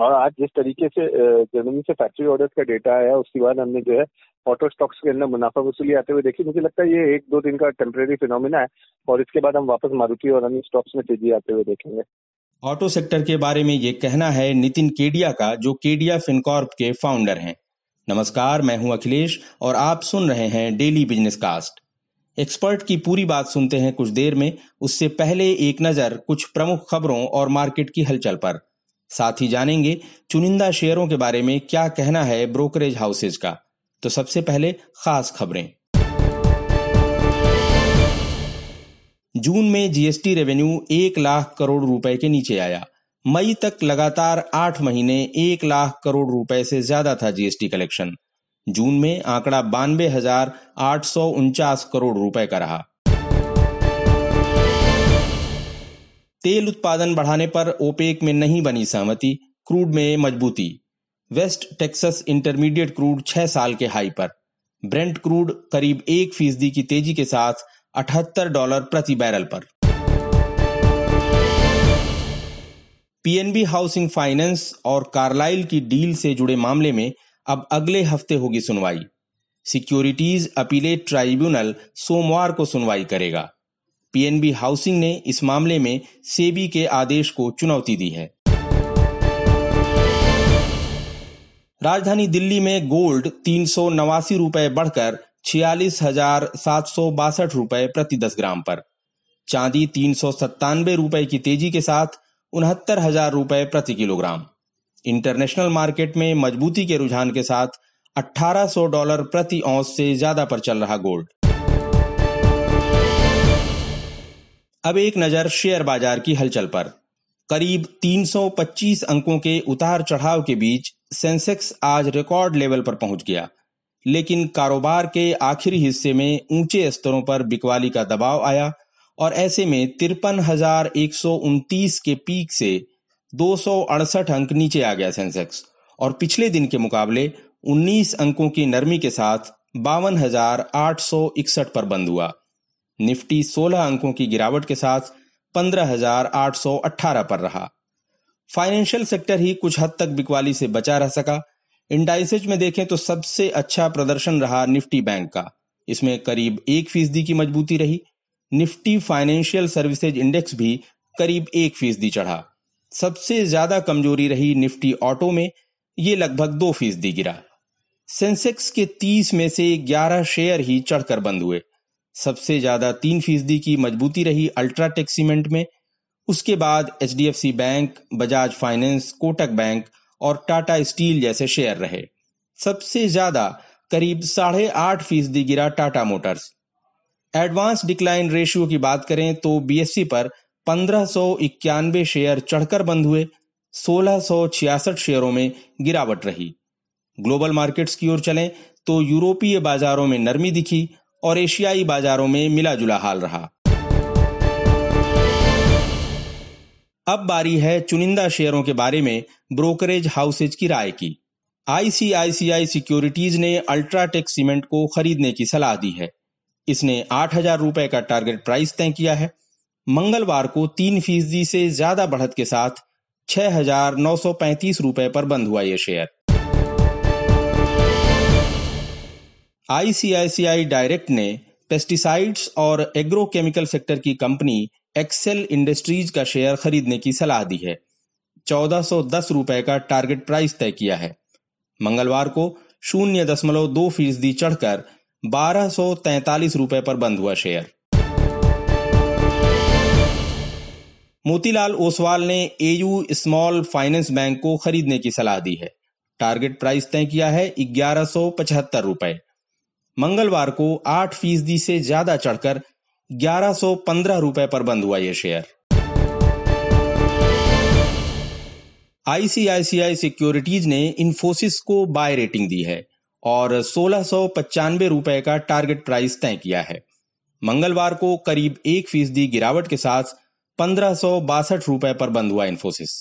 और आज जिस तरीके से जर्मनी से फैक्ट्री ऑर्डर्स का डेटा आया, उसके बाद हमने जो है ऑटो स्टॉक्स के अंदर मुनाफा वसूली आते हुए देखी मुझे लगता है ये एक दो दिन का टेम्परेरी फिनोमिना है और इसके बाद हम वापस मारुति और अन्य स्टॉक्स में तेज़ी आते हुए देखेंगे। ऑटो सेक्टर के बारे में ये कहना है नितिन केडिया का, जो केडिया फिनकॉर्प के फाउंडर हैं। नमस्कार, मैं हूँ अखिलेश और आप सुन रहे हैं डेली बिज़नेस कास्ट एक्सपर्ट की पूरी बात सुनते हैं कुछ देर में, उससे पहले एक नज़र कुछ प्रमुख खबरों और मार्केट की हलचल पर। साथ ही जानेंगे चुनिंदा शेयरों के बारे में क्या कहना है ब्रोकरेज हाउसेज का। तो सबसे पहले खास खबरें। जून में जीएसटी रेवेन्यू एक लाख करोड़ रुपए के नीचे आया। मई तक लगातार आठ महीने एक लाख करोड़ रुपए से ज़्यादा था जीएसटी कलेक्शन। जून में आंकड़ा बानवे हज़ार आठ सौ उनचास करोड़ रुपए का रहा। तेल उत्पादन बढ़ाने पर ओपेक में नहीं बनी सहमति, क्रूड में मजबूती। वेस्ट टेक्सास इंटरमीडिएट क्रूड छह साल के हाई पर। ब्रेंट क्रूड करीब एक फ़ीसदी की तेज़ी के साथ अठहत्तर डॉलर प्रति बैरल पर। पीएनबी हाउसिंग फाइनेंस और कार्लाइल की डील से जुड़े मामले में अब अगले हफ़्ते होगी सुनवाई। सिक्योरिटीज अपीलेट ट्राइब्यूनल सोमवार को सुनवाई करेगा। पीएनबी हाउसिंग ने इस मामले में सेबी के आदेश को चुनौती दी है। राजधानी दिल्ली में गोल्ड तीन सौ नवासी रुपए बढ़कर छियालीस हज़ार सात सौ बासठ रुपए प्रति दस ग्राम पर। चांदी तीन सौ सत्तानवे रुपए की तेज़ी के साथ उनहत्तर हज़ार रुपए प्रति किलोग्राम। इंटरनेशनल मार्केट में मजबूती के रुझान के साथ 1800 डॉलर प्रति औंस से ज़्यादा पर चल रहा गोल्ड। अब एक नज़र शेयर बाज़ार की हलचल पर। करीब 325 अंकों के उतार चढ़ाव के बीच सेंसेक्स आज रिकॉर्ड लेवल पर पहुँच गया। लेकिन कारोबार के आखिरी हिस्से में ऊँचे स्तरों पर बिकवाली का दबाव आया और ऐसे में तिरपन हज़ार एक सौ उनतीस के पीक से दो सौ अड़सठ अंक नीचे आ गया सेंसेक्स और पिछले दिन के मुकाबले 19 अंकों की नरमी के साथ बावन हज़ार आठ सौ इकसठ पर बंद हुआ। निफ्टी 16 अंकों की गिरावट के साथ 15,818 पर रहा। फाइनेंशियल सेक्टर ही कुछ हद तक बिकवाली से बचा रह सका। इंडाइसेज में देखें तो सबसे अच्छा प्रदर्शन रहा निफ्टी बैंक का। इसमें करीब एक फ़ीसदी की मजबूती रही। निफ्टी फाइनेंशियल सर्विसेज़ इंडेक्स भी करीब एक फ़ीसदी चढ़ा। सबसे ज़्यादा कमज़ोरी रही निफ्टी ऑटो में ये लगभग दो फ़ीसदी गिरा। सेंसेक्स के तीस में से ग्यारह शेयर ही चढ़कर बंद हुए। सबसे ज़्यादा तीन फ़ीसदी की मजबूती रही अल्ट्राटेक सीमेंट में। उसके बाद HDFC bank, Bajaj finance, Kotak bank और टाटा स्टील जैसे शेयर रहे। सबसे ज़्यादा करीब साढ़े आठ फ़ीसदी गिरा Tata Motors. Advance decline ratio की बात करें तो बीएससी पर पंद्रह शेयर चढ़कर बंद हुए, सोलह सौ छियासठ शेयरों में गिरावट रही। ग्लोबल मार्केट्स की ओर चलें तो यूरोपीय बाजारों में नरमी दिखी और एशियाई बाजारों में मिला जुला हाल रहा। अब बारी है चुनिंदा शेयरों के बारे में ब्रोकरेज हाउसेज की राय की। आईसीआईसीआई सिक्योरिटीज ने अल्ट्राटेक सीमेंट को खरीदने की सलाह दी है। इसने आठ हज़ार रुपए का टारगेट प्राइस तय किया है। मंगलवार को तीन फ़ीसदी से ज़्यादा बढ़त के साथ छह हज़ार नौ सौ पैंतीस रुपए पर बंद हुआ यह शेयर। आईसीआईसीआई डायरेक्ट ने पेस्टिसाइड्स और एग्रोकेमिकल सेक्टर की कंपनी एक्सेल इंडस्ट्रीज़ का शेयर खरीदने की सलाह दी है। चौदह सौ दस रुपए का टारगेट प्राइस तय किया है। मंगलवार को शून्य दशमलव दो फ़ीसदी चढ़कर बारह सौ तैतालीस रुपए पर बंद हुआ शेयर। मोतीलाल ओसवाल ने एयू स्मॉल फाइनेंस बैंक को खरीदने की सलाह दी है। टारगेट प्राइस तय किया है ग्यारह सौ पचहत्तर रुपए। मंगलवार को आठ फ़ीसदी से ज़्यादा चढ़कर ग्यारह सौ पंद्रह रुपए पर बंद हुआ यह शेयर। आईसीआईसीआई सिक्योरिटीज ने इन्फोसिस को बाय रेटिंग दी है और सोलह सौ पचानवे रुपए का टारगेट प्राइस तय किया है। मंगलवार को करीब एक फ़ीसदी गिरावट के साथ पंद्रह सौ बासठ रुपए पर बंद हुआ इन्फोसिस।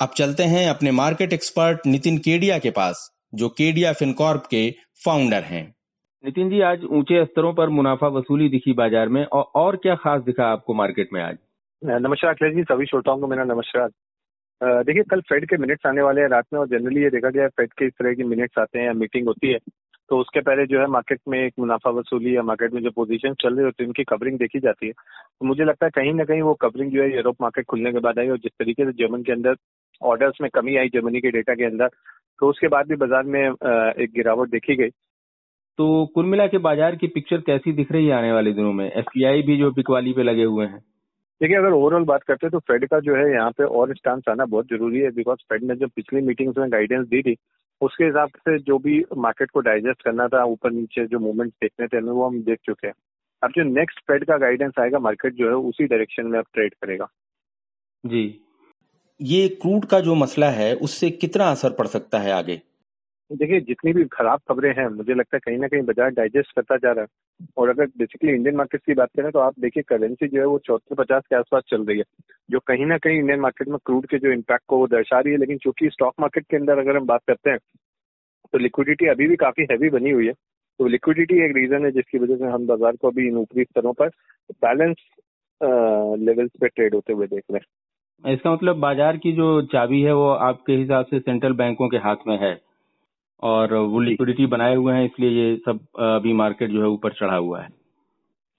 अब चलते हैं अपने मार्केट एक्सपर्ट नितिन केडिया के पास जो केडिया फिनकॉर्प के फाउंडर हैं। नितिन जी आज ऊँचे स्तरों पर मुनाफा वसूली दिखी बाज़ार में और, और क्या खास दिखा आपको मार्केट में आज? नमस्कार अखिलेश जी सभी श्रोताओं को मेरा नमस्कार। देखिए कल फेड के मिनट्स आने वाले हैं रात में और जनरली ये देखा गया है फेड के इस तरह के मिनट्स आते हैं या मीटिंग होती है। तो उसके पहले जो है मार्केट में एक मुनाफा वसूली या मार्केट में जो पोजीशन चल रही होती है उनकी कवरिंग देखी जाती है। तो मुझे लगता है कहीं ना कहीं वो कवरिंग जो है यूरोप मार्केट खुलने के बाद आई और जिस तरीके से जर्मन के अंदर ऑर्डर्स में कमी आई जर्मनी के डेटा के अंदर तो उसके बाद भी बाज़ार में एक गिरावट देखी गई। तो कुल मिला के बाज़ार की पिक्चर कैसी दिख रही है आने वाले दिनों में? एफ़ भी जो बिकवाली पे लगे हुए हैं। देखिए अगर ओवरऑल बात करते हैं तो फेड का जो है यहाँ पे और स्टांस आना बहुत ज़रूरी है बिकॉज़ फेड ने जो पिछली मीटिंग्स में गाइडेंस दी थी उसके हिसाब से जो भी मार्केट को डाइजेस्ट करना था, ऊपर नीचे जो मूवमेंट देखने थे, वो हम देख चुके हैं। अब जो नेक्स्ट फेड का गाइडेंस आएगा मार्केट जो है, उसी डायरेक्शन में अब ट्रेड करेगा। जी। ये क्रूड का जो मसला है, उससे कितना असर पड़ सकता है आगे? देखिए, जितनी भी खराब खबरें हैं, मुझे लगता है कहीं ना कहीं बाज़ार डाइजेस्ट करता जा रहा है। और अगर बेसिकली इंडियन मार्केट की बात करें तो आप देखिए करेंसी जो है वो चौथे पचास के आसपास चल रही है, जो कहीं ना कहीं इंडियन मार्केट में क्रूड के जो इम्पैक्ट को वो दर्शा रही है। लेकिन चूँकि स्टॉक मार्केट के अंदर अगर हम बात करते हैं तो लिक्विडिटी अभी भी काफ़ी हैवी बनी हुई है। तो लिक्विडिटी एक रीजन है जिसकी वजह से हम बाज़ार को अभी इन ऊपरी स्तरों पर बैलेंस लेवल्स पे ट्रेड होते हुए देख रहे हैं। इसका मतलब बाज़ार की जो चाबी है वो आपके हिसाब से सेंट्रल बैंकों के हाथ में है। और वो लिक्विडिटी बनाए हुए हैं इसलिए ये सब अभी मार्केट जो है ऊपर चढ़ा हुआ है।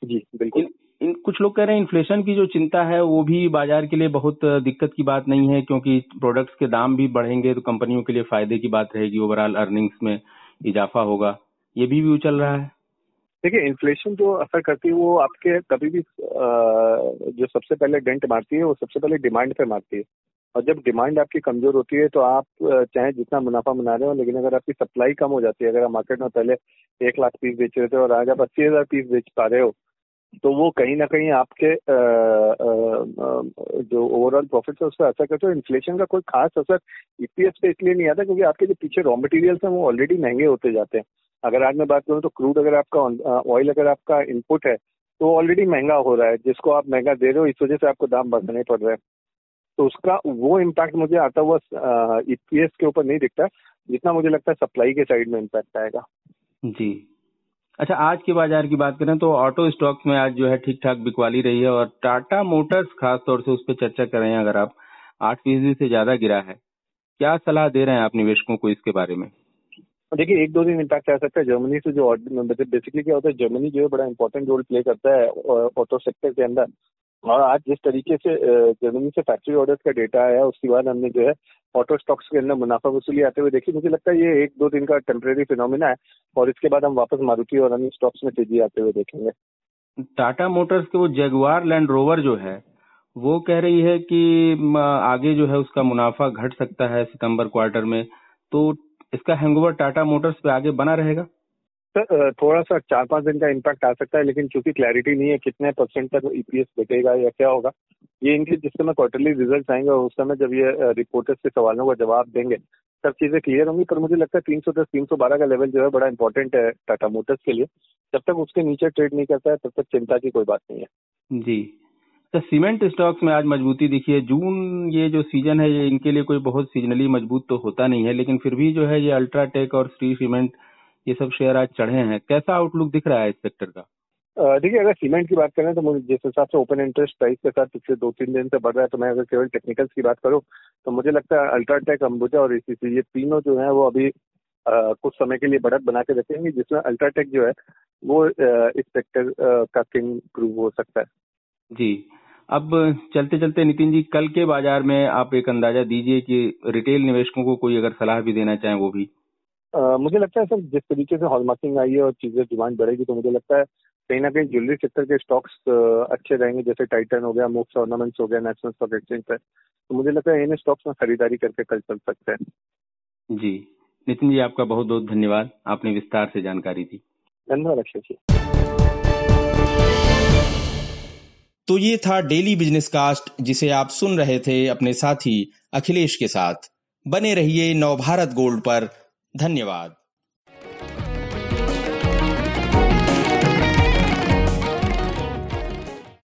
जी बिल्कुल। इन, इन कुछ लोग कह रहे हैं इन्फ्लेशन की जो चिंता है वो भी बाज़ार के लिए बहुत दिक्कत की बात नहीं है क्योंकि प्रोडक्ट्स के दाम भी बढ़ेंगे तो कंपनियों के लिए फ़ायदे की बात रहेगी ओवरऑल अर्निंग्स में इजाफा होगा। ये भी व्यू चल रहा है। देखिए इन्फ्लेशन जो असर करती है वो आपके कभी भी जो सबसे पहले डेंट मारती है वो सबसे पहले डिमांड पे मारती है। और जब डिमांड आपकी कमज़ोर होती है तो आप चाहे जितना मुनाफा बना रहे हो लेकिन अगर आपकी सप्लाई कम हो जाती है अगर आप मार्केट में पहले एक लाख पीस बेच रहे थे और आज आप अस्सी हज़ार पीस बेच पा रहे हो तो वो कहीं ना कहीं आपके आ, आ, जो ओवरऑल प्रॉफिट है उस पर असर करते हो। इन्फ्लेशन का कोई खास असर ईपीएस पे इसलिए नहीं आता क्योंकि आपके जो पीछे रॉ मटेरियल्स हैं वो ऑलरेडी महँगे होते जाते हैं। अगर आज मैं बात करूँ तो क्रूड अगर आपका ऑयल अगर आपका इनपुट है तो ऑलरेडी महँगा हो रहा है जिसको आप महँगा दे रहे हो इस वजह से आपको दाम बढ़ने पड़ रहे हैं। तो उसका वो इम्पैक्ट मुझे आता हुआ ईपीएस के ऊपर नहीं दिखता जितना मुझे लगता है सप्लाई के साइड में इम्पैक्ट आएगा। जी। अच्छा आज के बाज़ार की बात करें तो ऑटो स्टॉक्स में आज जो है ठीक ठाक बिकवाली रही है और टाटा मोटर्स खास तौर से उस पर चर्चा कर रहे हैं अगर आप आठ फ़ीसदी से ज़्यादा गिरा है। क्या सलाह दे रहे हैं आप निवेशकों को इसके बारे में? देखिए एक दो दिन इम्पैक्ट आ सकता है। जर्मनी से जो बेसिकली क्या होता है जर्मनी जो है बड़ा इंपॉर्टेंट रोल प्ले करता है ऑटो सेक्टर के अंदर। और आज जिस तरीके से जर्मनी से फैक्ट्री ऑर्डर्स का डेटा आया, उसके बाद हमने जो है ऑटो स्टॉक्स के अंदर मुनाफा वसूली आते हुए देखी। मुझे लगता है ये एक दो दिन का टेम्परेरी फिनोमिना है और इसके बाद हम वापस मारुति और अन्य स्टॉक्स में तेज़ी आते हुए देखेंगे। टाटा मोटर्स के वो जगवार लैंड रोवर जो है, वो कह रही है कि आगे जो है उसका मुनाफा घट सकता है सितंबर क्वार्टर में तो इसका हैंगओवर टाटा मोटर्स पे आगे बना रहेगा? सर थोड़ा सा चार पाँच दिन का इम्पैक्ट आ सकता है, लेकिन चूँकि क्लैरिटी नहीं है कितने परसेंट तक ईपीएस घटेगा या क्या होगा, ये इनके जिस समय क्वार्टरली रिज़ल्ट आएँगे उस समय जब ये रिपोर्टर्स के सवालों का जवाब देंगे, सब चीज़ें क्लियर होंगी, पर मुझे लगता है तीन सौ दस, तीन सौ बारह का लेवल जो है बड़ा इंपॉर्टेंट है टाटा मोटर्स के लिए। जब तक उसके नीचे ट्रेड नहीं करता है, तब तक चिंता की कोई बात नहीं है। जी। तो सीमेंट स्टॉक्स में आज मजबूती दिखी है जून ये जो सीज़न है, ये इनके लिए कोई बहुत सीजनली मज़बूत तो होता नहीं है, लेकिन फिर भी जो है ये अल्ट्राटेक और श्री सीमेंट ये सब शेयर आज चढ़े हैं। कैसा आउटलुक दिख रहा है इस सेक्टर का? देखिए अगर सीमेंट की बात करें तो मुझे जिस हिसाब से ओपन इंटरेस्ट प्राइस के साथ पिछले दो तीन दिन से बढ़ रहा है तो मैं अगर केवल टेक्निकल्स की बात करूँ तो मुझे लगता है अल्ट्राटेक अंबुजा और इसी ये तीनों जो है वो अभी आ, कुछ समय के लिए बढ़त बना के रखेंगे जिसमें अल्ट्राटेक जो है वो इस सेक्टर का किंग प्रूव हो सकता है। जी। अब चलते चलते नितिन जी कल के बाज़ार में आप एक अंदाज़ा दीजिए कि रिटेल निवेशकों को कोई अगर सलाह भी देना चाहें वो भी। Uh, मुझे लगता है सर जिस तरीके से हॉलमार्किंग आई है और चीज़ें डिमांड बढ़ेगी तो मुझे लगता है कहीं ना कहीं ज्वेलरी सेक्टर के स्टॉक्स अच्छे रहेंगे जैसे टाइटन हो गया मोक्स ऑर्नामेंट्स हो गया नेशनल स्टॉक एक्सचेंज पर तो मुझे लगता है इन स्टॉक्स में खरीदारी करके कल चल सकते हैं। जी। नितिन जी आपका बहुत बहुत धन्यवाद। आपने विस्तार से जानकारी दी। धन्यवाद अक्षय जी। तो ये था डेली बिज़नेस कास्ट जिसे आप सुन रहे थे अपने साथी अखिलेश के साथ। बने रहिए नवभारत गोल्ड पर। धन्यवाद।